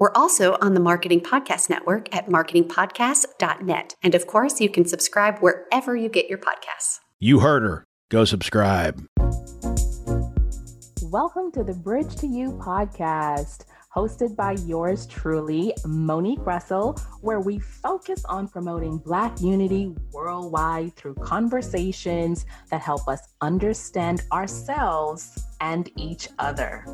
We're also on the Marketing Podcast Network at marketingpodcast.net. And of course, you can subscribe wherever you get your podcasts. You heard her. Go subscribe. Welcome to the Bridge to You podcast, hosted by yours truly, Monique Russell, where we focus on promoting Black unity worldwide through conversations that help us understand ourselves and each other.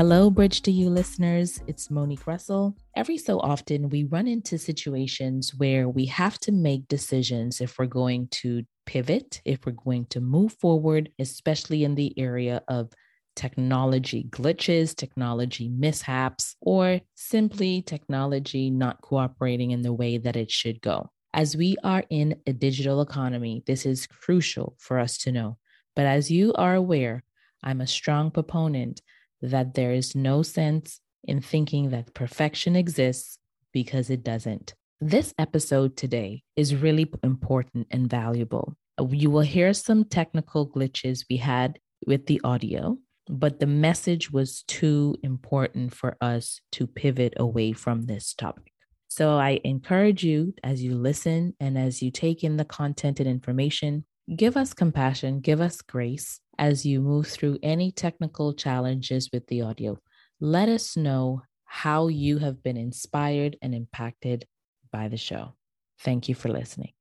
Hello, Bridge to You listeners. It's Monique Russell. Every so often, we run into situations where we have to make decisions if we're going to pivot, if we're going to move forward, especially in the area of technology glitches, technology mishaps, or simply technology not cooperating in the way that it should go. As we are in a digital economy, this is crucial for us to know. But as you are aware, I'm a strong proponent that there is no sense in thinking that perfection exists because it doesn't. This episode today is really important and valuable. You will hear some technical glitches we had with the audio, but the message was too important for us to pivot away from this topic. So I encourage you as you listen and as you take in the content and information, give us compassion, give us grace, as you move through any technical challenges with the audio. Let us know how you have been inspired and impacted by the show. Thank you for listening.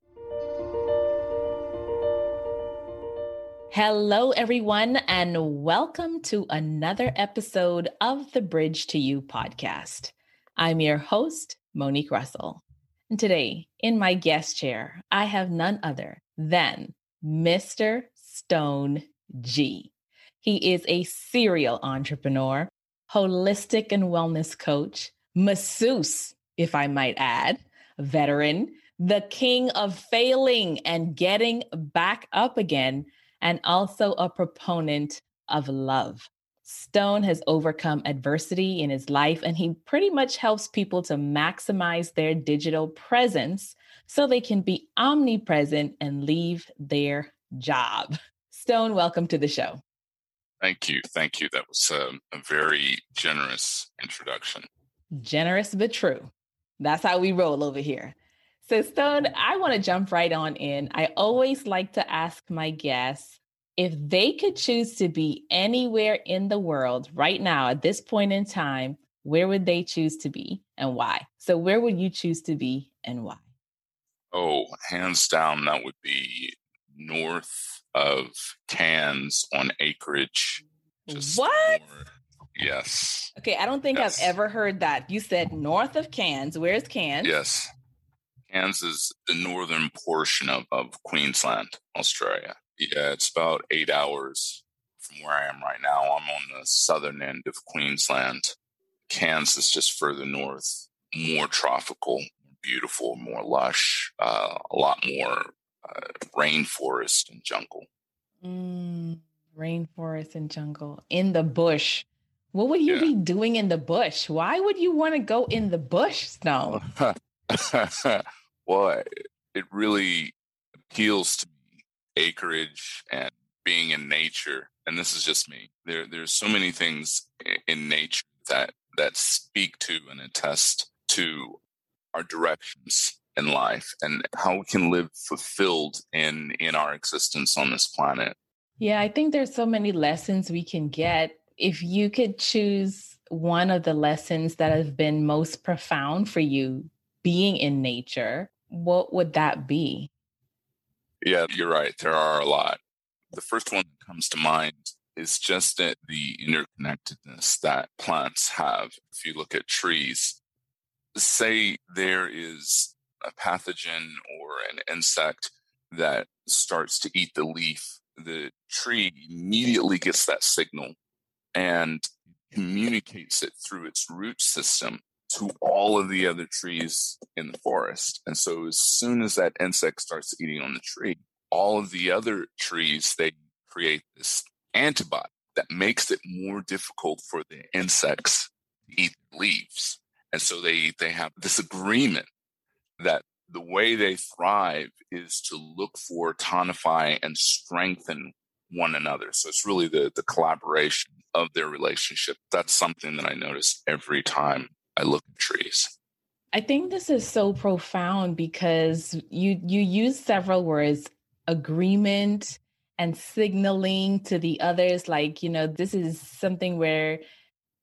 Hello, everyone, and welcome to another episode of the Bridge to You podcast. I'm your host, Monique Russell. And today, in my guest chair, I have none other than Mr. Stone G. He is a serial entrepreneur, holistic and wellness coach, masseuse, if I might add, veteran, the king of failing and getting back up again, and also a proponent of love. Stone has overcome adversity in his life, and he pretty much helps people to maximize their digital presence so they can be omnipresent and leave their job. Stone, welcome to the show. Thank you. Thank you. That was a, um, a very generous introduction. Generous but true. That's how we roll over here. So, Stone, I want to jump right on in. I always like to ask my guests if they could choose to be anywhere in the world right now at this point in time, where would they choose to be and why? So, where would you choose to be and why? Oh, hands down, that would be north of Cairns on acreage. what? Yes. Okay, I don't think yes. I've ever heard that. You said north of Cairns. Where's Cairns? Yes. Cairns is the northern portion of, of Queensland, Australia. Yeah, it's about eight hours from where I am right now. I'm on the southern end of Queensland. Cairns is just further north, more tropical, beautiful, more lush, uh, a lot more uh, rainforest and jungle. Mm, rainforest and jungle in the bush. What would you yeah. be doing in the bush? Why would you want to go in the bush, Stone? well, it really appeals to me acreage and being in nature. And this is just me. There, there's so many things in nature that that speak to and attest to our directions in life and how we can live fulfilled in in our existence on this planet. Yeah, I think there's so many lessons we can get. If you could choose one of the lessons that have been most profound for you being in nature, what would that be? Yeah, you're right. There are a lot. The first one that comes to mind is just that the interconnectedness that plants have. If you look at trees, say there is a pathogen or an insect that starts to eat the leaf, the tree immediately gets that signal and communicates it through its root system to all of the other trees in the forest. And so as soon as that insect starts eating on the tree, all of the other trees, they create this antibody that makes it more difficult for the insects to eat leaves. And so they, they have this agreement that the way they thrive is to look for, tonify, and strengthen one another. So it's really the, the collaboration of their relationship. That's something that I notice every time I look at trees. I think this is so profound because you you use several words agreement and signaling to the others like you know this is something where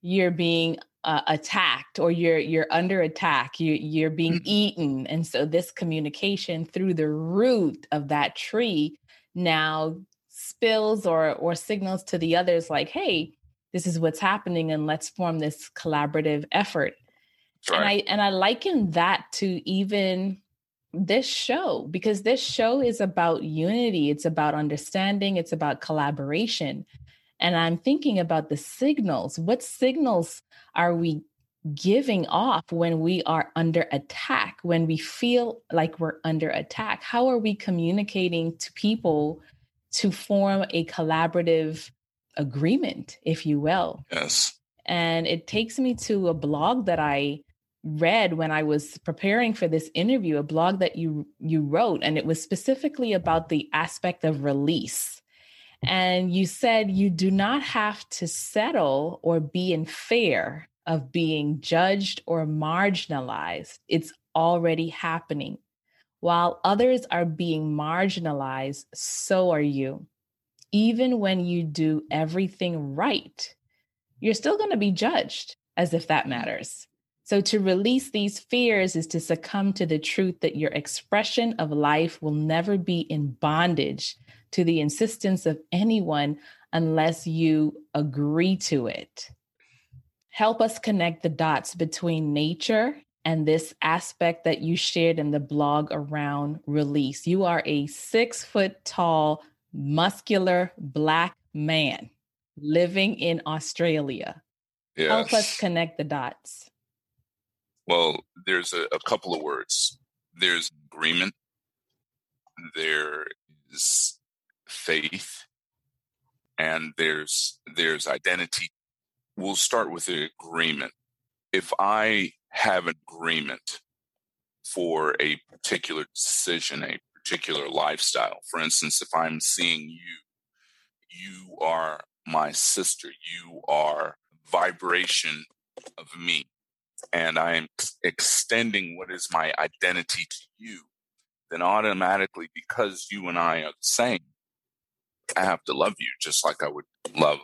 you're being uh, attacked or you're you're under attack you you're being mm-hmm. eaten. And so this communication through the root of that tree now spills or or signals to the others like hey this is what's happening and let's form this collaborative effort. Right. and i and i liken that to even this show because this show is about unity. It's about understanding. It's about collaboration and I'm thinking about the signals. What signals are we giving off when we are under attack, when we feel like we're under attack? How are we communicating to people to form a collaborative agreement, if you will? Yes. And it takes me to a blog that I read when I was preparing for this interview, a blog that you you wrote and it was specifically about the aspect of release and you said you do not have to settle or be in fear of being judged or marginalized. It's already happening. While others are being marginalized, so are you. Even when you do everything right, you're still going to be judged as if that matters. So, to release these fears is to succumb to the truth that your expression of life will never be in bondage to the insistence of anyone unless you agree to it. Help us connect the dots between nature and this aspect that you shared in the blog around release. You are a six foot tall, muscular black man living in Australia. Yes. Help us connect the dots. Well, there's a, a couple of words. There's agreement. There is faith and there's there's identity we'll start with the agreement. If i have an agreement for a particular decision a particular lifestyle for instance if i'm seeing you you are my sister you are vibration of me and i am extending what is my identity to you then automatically because you and i are the same I have to love you just like I would love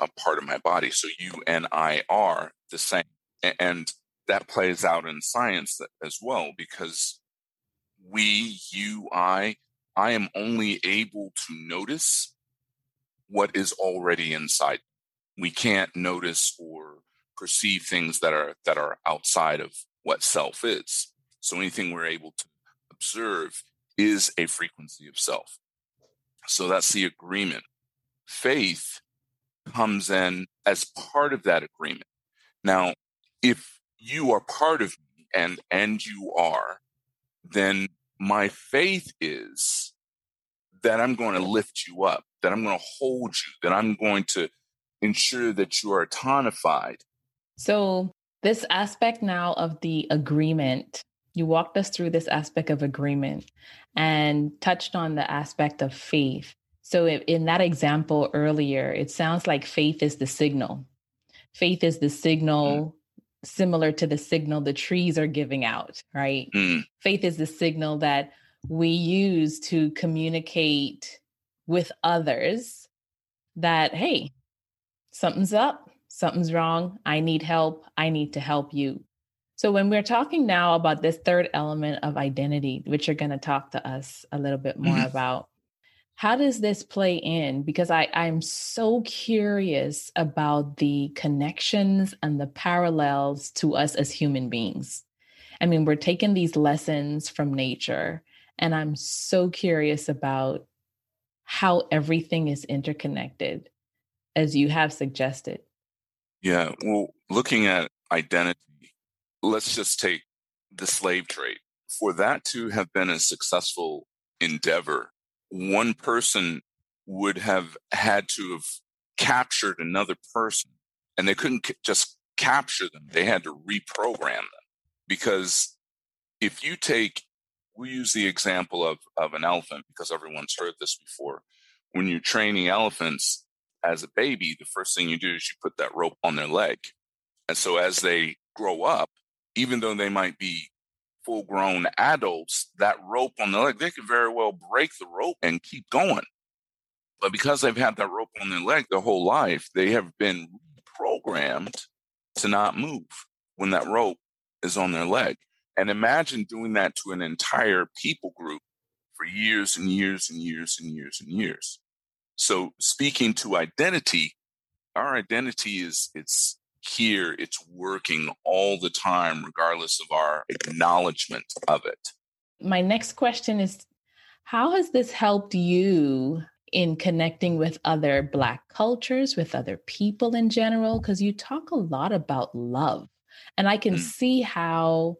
a part of my body. So you and I are the same. And that plays out in science as well because we, you, I, I am only able to notice what is already inside. We can't notice or perceive things that are that are outside of what self is. So anything we're able to observe is a frequency of self. So that's the agreement. Faith comes in as part of that agreement. Now, if you are part of me and and you are, then my faith is that I'm going to lift you up, that I'm going to hold you, that I'm going to ensure that you are tonified. So, this aspect now of the agreement you walked us through this aspect of agreement and touched on the aspect of faith. So, in that example earlier, it sounds like faith is the signal. Faith is the signal mm. similar to the signal the trees are giving out, right? Mm. Faith is the signal that we use to communicate with others that, hey, something's up, something's wrong, I need help, I need to help you. So, when we're talking now about this third element of identity, which you're going to talk to us a little bit more mm-hmm. about, how does this play in? Because I, I'm so curious about the connections and the parallels to us as human beings. I mean, we're taking these lessons from nature, and I'm so curious about how everything is interconnected, as you have suggested. Yeah. Well, looking at identity, let's just take the slave trade. For that to have been a successful endeavor, one person would have had to have captured another person and they couldn't just capture them. They had to reprogram them because if you take, we use the example of, of an elephant because everyone's heard this before. When you're training elephants as a baby, the first thing you do is you put that rope on their leg. And so as they grow up, even though they might be full grown adults, that rope on the leg, they could very well break the rope and keep going. But because they've had that rope on their leg their whole life, they have been programmed to not move when that rope is on their leg. And imagine doing that to an entire people group for years and years and years and years and years. So speaking to identity, our identity is it's here, it's working all the time, regardless of our acknowledgement of it. My next question is How has this helped you in connecting with other Black cultures, with other people in general? Because you talk a lot about love. And I can mm. see how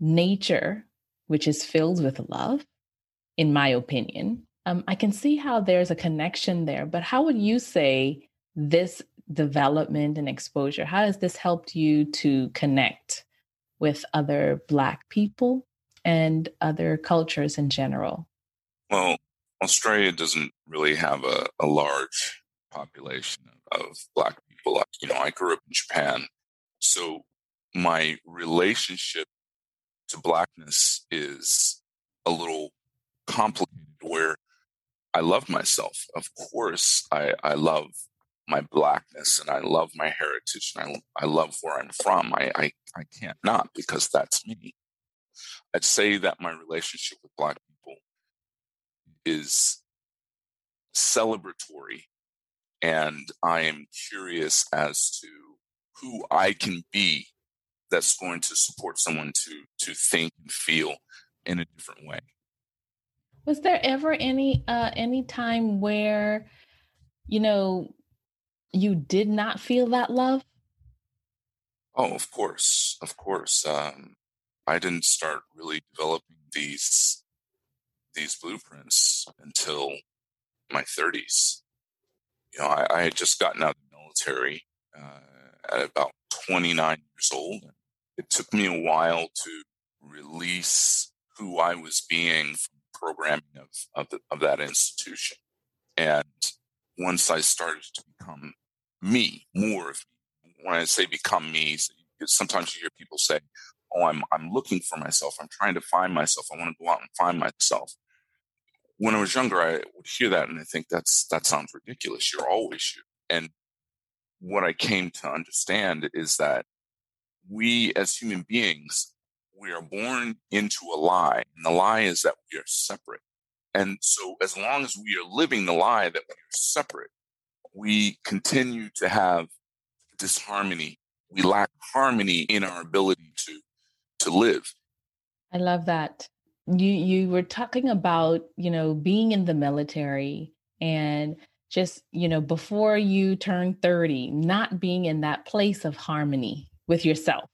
nature, which is filled with love, in my opinion, um, I can see how there's a connection there. But how would you say this development and exposure, how has this helped you to connect with other Black people and other cultures in general? Well, Australia doesn't really have a, a large population of Black people. You know, I grew up in Japan. So my relationship to Blackness is a little complicated where I love myself. Of course, I, I love my blackness and I love my heritage and I, I love where I'm from. I, I, I can't not because that's me. I'd say that my relationship with Black people is celebratory and I am curious as to who I can be that's going to support someone to to think and feel in a different way. Was there ever any uh any time where you know you did not feel that love? Oh, of course, of course. Um, I didn't start really developing these these blueprints until my 30s. You know, I, I had just gotten out of the military uh, at about 29 years old. It took me a while to release who I was being from programming of of, the, of that institution. And once I started to become me, more when I say become me, sometimes you hear people say, "Oh, I'm I'm looking for myself. I'm trying to find myself. I want to go out and find myself." When I was younger, I would hear that and I think that's that sounds ridiculous. You're always you. And what I came to understand is that we as human beings we are born into a lie, and the lie is that we are separate. And so, as long as we are living the lie that we are separate, we continue to have disharmony. We lack harmony in our ability to to live. I love that. You you were talking about, you know, being in the military and just, you know, before you turn 30, not being in that place of harmony with yourself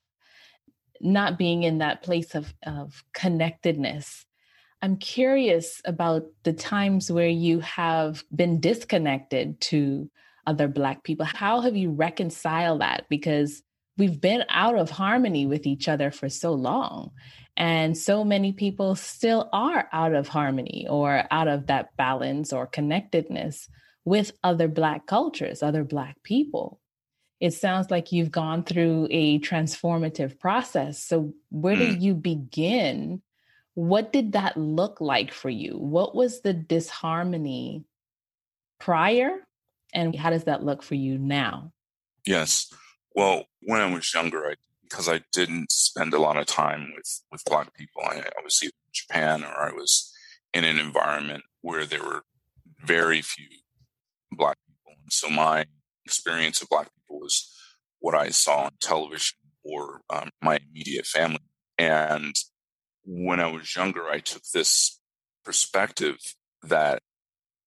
not being in that place of, of connectedness. I'm curious about the times where you have been disconnected to other Black people. How have you reconciled that? Because we've been out of harmony with each other for so long. And so many people still are out of harmony or out of that balance or connectedness with other Black cultures, other Black people it sounds like you've gone through a transformative process. So, where mm. did you begin? What did that look like for you? What was the disharmony prior? And how does that look for you now? Yes. Well, when I was younger, I because I didn't spend a lot of time with with black people. I, I was either in Japan or I was in an environment where there were very few black people, and so my experience of black people was what I saw on television or um, my immediate family. And when I was younger, I took this perspective that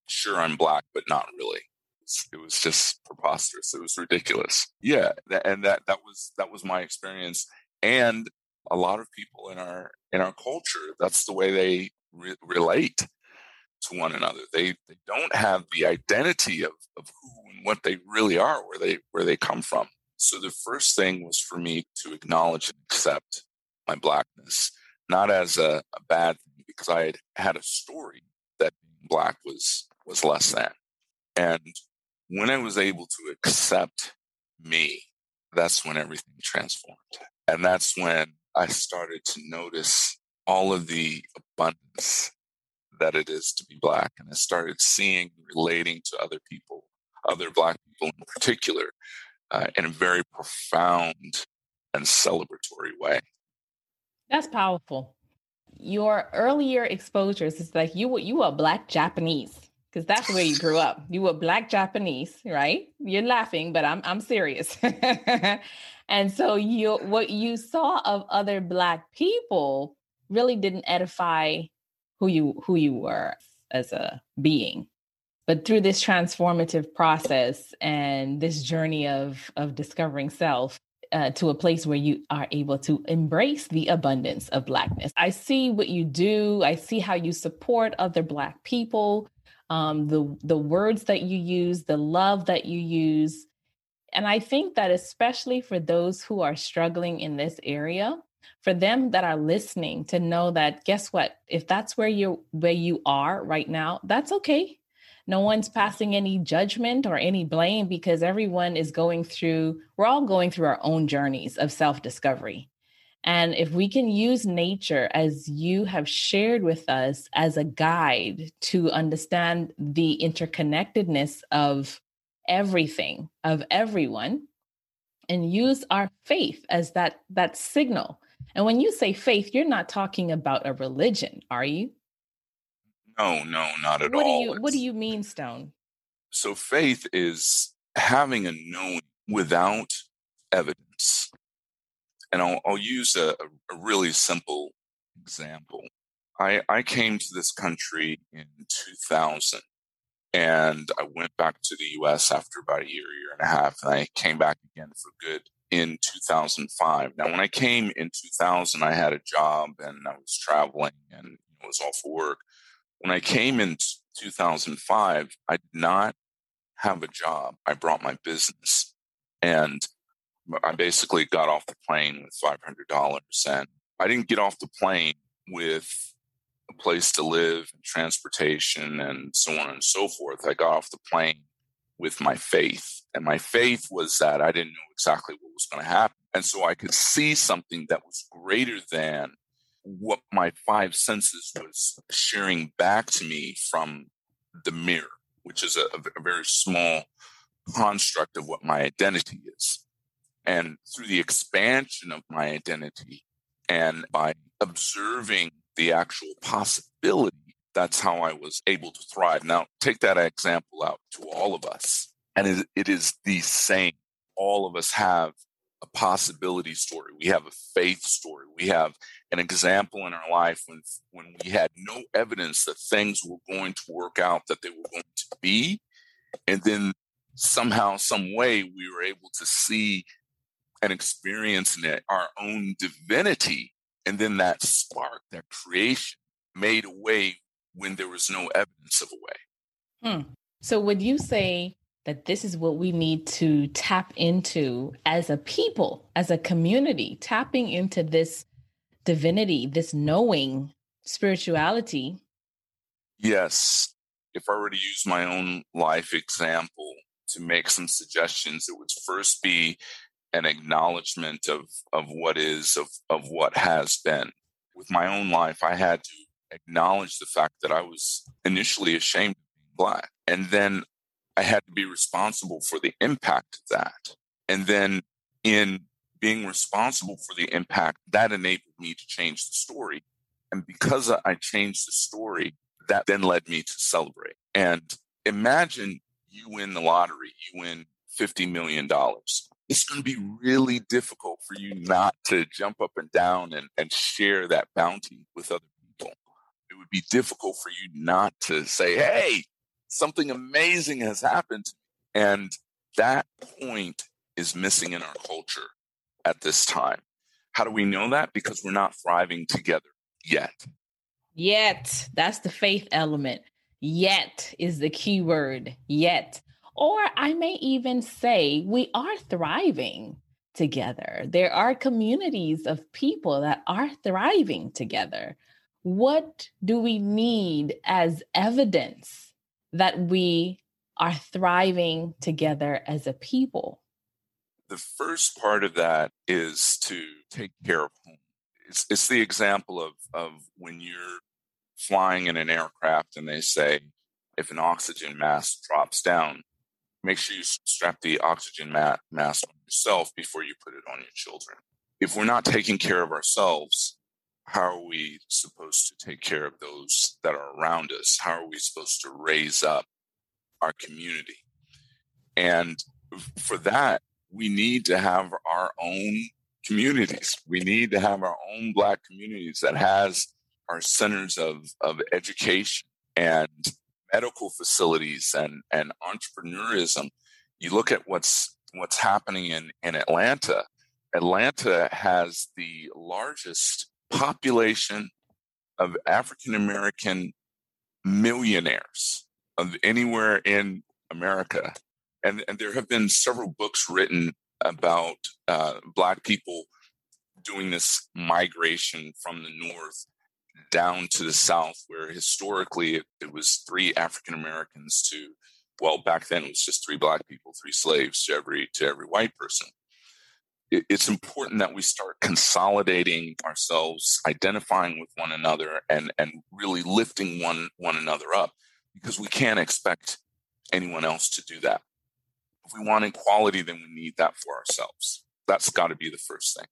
sure I'm black, but not really. it was just preposterous. It was ridiculous. Yeah, and that that was that was my experience. And a lot of people in our in our culture, that's the way they re- relate to one another. They they don't have the identity of of who and what they really are, where they where they come from. So the first thing was for me to acknowledge and accept my blackness, not as a, a bad thing, because I had had a story that being black was was less than. And when I was able to accept me, that's when everything transformed. And that's when I started to notice all of the abundance that it is to be black. And I started seeing, relating to other people, other black people in particular, uh, in a very profound and celebratory way. That's powerful. Your earlier exposures is like you were you were black Japanese because that's where you grew up. You were black Japanese, right? You're laughing, but I'm I'm serious. and so you what you saw of other black people really didn't edify who you who you were as a being. But through this transformative process and this journey of of discovering self, uh, to a place where you are able to embrace the abundance of blackness. I see what you do. I see how you support other black people um, the the words that you use, the love that you use. And I think that especially for those who are struggling in this area, for them that are listening to know that guess what? If that's where you where you are right now, that's okay. No one's passing any judgment or any blame because everyone is going through, we're all going through our own journeys of self-discovery. And if we can use nature as you have shared with us as a guide to understand the interconnectedness of everything, of everyone, and use our faith as that, that signal. And when you say faith, you're not talking about a religion, are you? No, no, not at what all. Do you, what do you mean, Stone? So faith is having a knowing without evidence and I'll, I'll use a, a, really simple example. I, I came to this country in 2000 and I went back to the US after about a year, year and a half, and I came back again for good in 2005. Now, when I came in 2000, I had a job and I was traveling and it was all for work. When I came in 2005, I did not have a job. I brought my business and I basically got off the plane with $500 and I didn't get off the plane with a place to live transportation and so on and so forth. I got off the plane with my faith. And my faith was that I didn't know exactly what was going to happen. And so I could see something that was greater than what my five senses was sharing back to me from the mirror, which is a, a very small construct of what my identity is. And through the expansion of my identity and by observing the actual possibility, that's how I was able to thrive. Now, take that example out to all of us. And it, it is the same. All of us have a possibility story. We have a faith story. We have an example in our life when, when we had no evidence that things were going to work out, that they were going to be. And then somehow, some way, we were able to see and experiencing it, our own divinity. And then that spark, that creation made a way when there was no evidence of a way. Hmm. So would you say that this is what we need to tap into as a people, as a community, tapping into this divinity, this knowing spirituality? Yes. If I were to use my own life example to make some suggestions, it would first be an acknowledgement of of what is of of what has been with my own life i had to acknowledge the fact that i was initially ashamed of being black and then i had to be responsible for the impact of that and then in being responsible for the impact that enabled me to change the story and because i changed the story that then led me to celebrate and imagine you win the lottery you win $50 million it's going to be really difficult for you not to jump up and down and, and share that bounty with other people. It would be difficult for you not to say, hey, something amazing has happened. And that point is missing in our culture at this time. How do we know that? Because we're not thriving together yet. Yet. That's the faith element. Yet is the key word. Yet. Or I may even say we are thriving together. There are communities of people that are thriving together. What do we need as evidence that we are thriving together as a people? The first part of that is to take care of home. It's, it's the example of, of when you're flying in an aircraft and they say, if an oxygen mask drops down, make sure you strap the oxygen mask on yourself before you put it on your children. If we're not taking care of ourselves, how are we supposed to take care of those that are around us? How are we supposed to raise up our community? And for that, we need to have our own communities. We need to have our own Black communities that has our centers of, of education and medical facilities and, and entrepreneurism. You look at what's what's happening in, in Atlanta. Atlanta has the largest population of African American millionaires of anywhere in America. And, and there have been several books written about uh, Black people doing this migration from the North down to the South, where historically it, it was three African Americans to, well, back then it was just three Black people, three slaves to every to every white person. It, it's important that we start consolidating ourselves, identifying with one another, and and really lifting one one another up, because we can't expect anyone else to do that. We want equality, then we need that for ourselves. That's got to be the first thing.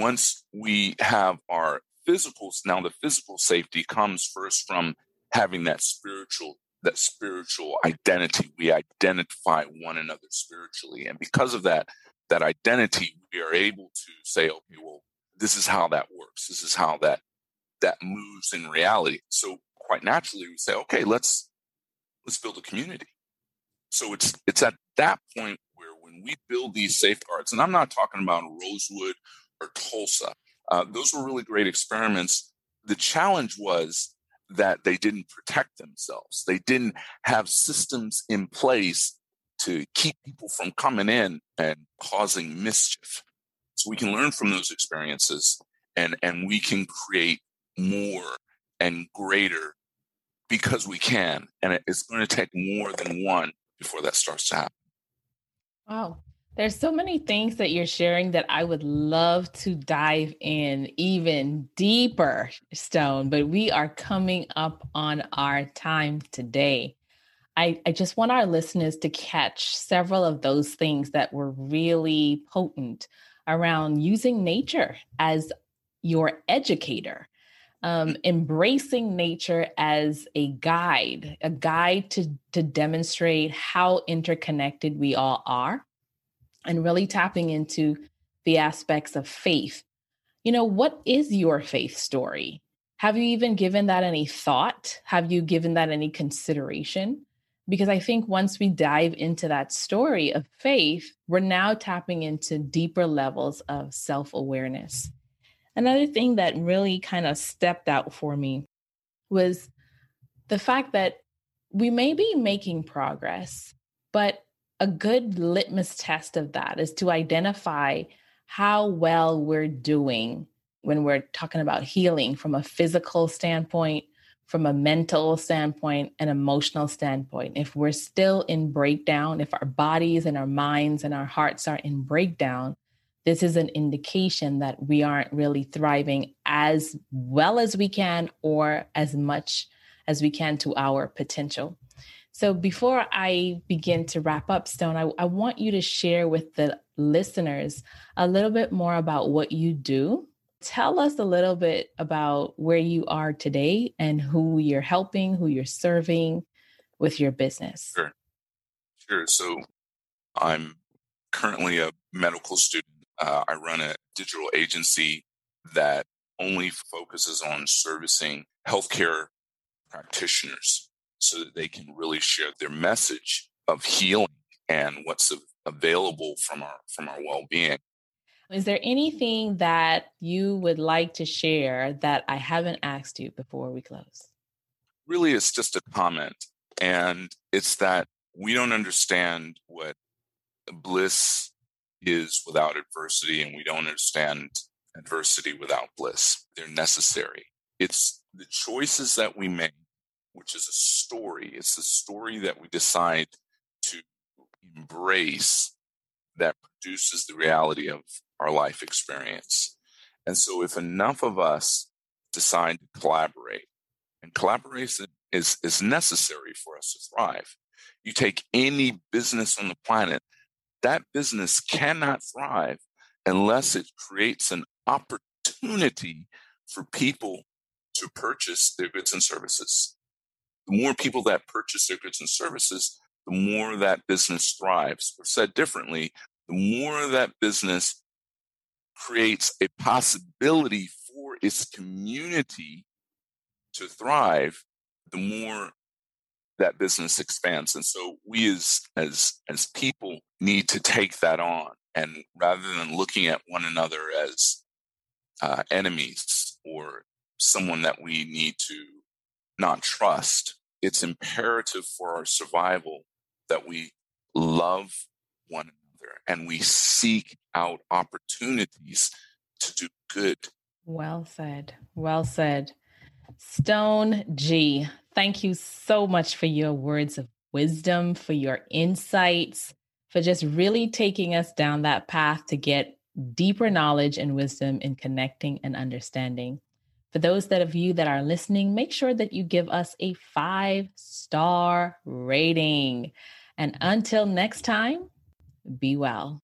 Once we have our physicals, now the physical safety comes first from having that spiritual that spiritual identity. We identify one another spiritually, and because of that, that identity, we are able to say, okay, well, this is how that works. This is how that that moves in reality. So quite naturally, we say, okay, let's let's build a community. So it's it's at that point where when we build these safeguards, and I'm not talking about Rosewood or Tulsa. Uh, those were really great experiments. The challenge was that they didn't protect themselves. They didn't have systems in place to keep people from coming in and causing mischief. So we can learn from those experiences and, and we can create more and greater because we can. And it's going to take more than one before that starts to happen. Wow. There's so many things that you're sharing that I would love to dive in even deeper, Stone, but we are coming up on our time today. I, I just want our listeners to catch several of those things that were really potent around using nature as your educator, um, embracing nature as a guide, a guide to, to demonstrate how interconnected we all are and really tapping into the aspects of faith. You know, what is your faith story? Have you even given that any thought? Have you given that any consideration? Because I think once we dive into that story of faith, we're now tapping into deeper levels of self awareness. Another thing that really kind of stepped out for me was the fact that we may be making progress, but a good litmus test of that is to identify how well we're doing when we're talking about healing from a physical standpoint, from a mental standpoint, and emotional standpoint. If we're still in breakdown, if our bodies and our minds and our hearts are in breakdown, this is an indication that we aren't really thriving as well as we can or as much as we can to our potential. So before I begin to wrap up, Stone, I, I, want you to share with the listeners a little bit more about what you do. Tell us a little bit about where you are today and who you're helping, who you're serving with your business. Sure. Sure. So I'm currently a medical student. Uh, I run a digital agency that only focuses on servicing healthcare practitioners so that they can really share their message of healing and what's available from our from our well-being. Is there anything that you would like to share that I haven't asked you before we close? Really, it's just a comment. And it's that we don't understand what bliss is without adversity, and we don't understand adversity without bliss. They're necessary. It's the choices that we make, which is a story. It's the story that we decide to embrace that produces the reality of our life experience. And so, if enough of us decide to collaborate, and collaboration is, is necessary for us to thrive. You take any business on the planet, that business cannot thrive unless it creates an opportunity for people to purchase their goods and services. The more people that purchase their goods and services, the more that business thrives. Or said differently, the more that business creates a possibility for its community to thrive, the more that business expands. And so we as as as people need to take that on. And rather than looking at one another as uh, enemies or someone that we need to not trust, it's imperative for our survival that we love one another and we seek out opportunities to do good. Well said. Well said. Stone G, thank you so much for your words of wisdom, for your insights, for just really taking us down that path to get deeper knowledge and wisdom in connecting and understanding. For those that of you that are listening, make sure that you give us a five star rating. And until next time, be well.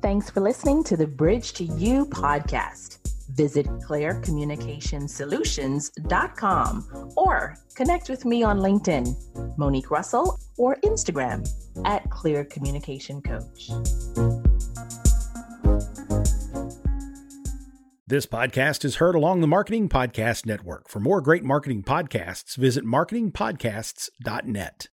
Thanks for listening to the Bridge to You podcast. Visit claircommunicationsolutions.com or connect with me on LinkedIn, Monique Russell, or Instagram at Clear Communication Coach. This podcast is heard along the Marketing Podcast Network. For more great marketing podcasts, visit marketingpodcasts.net.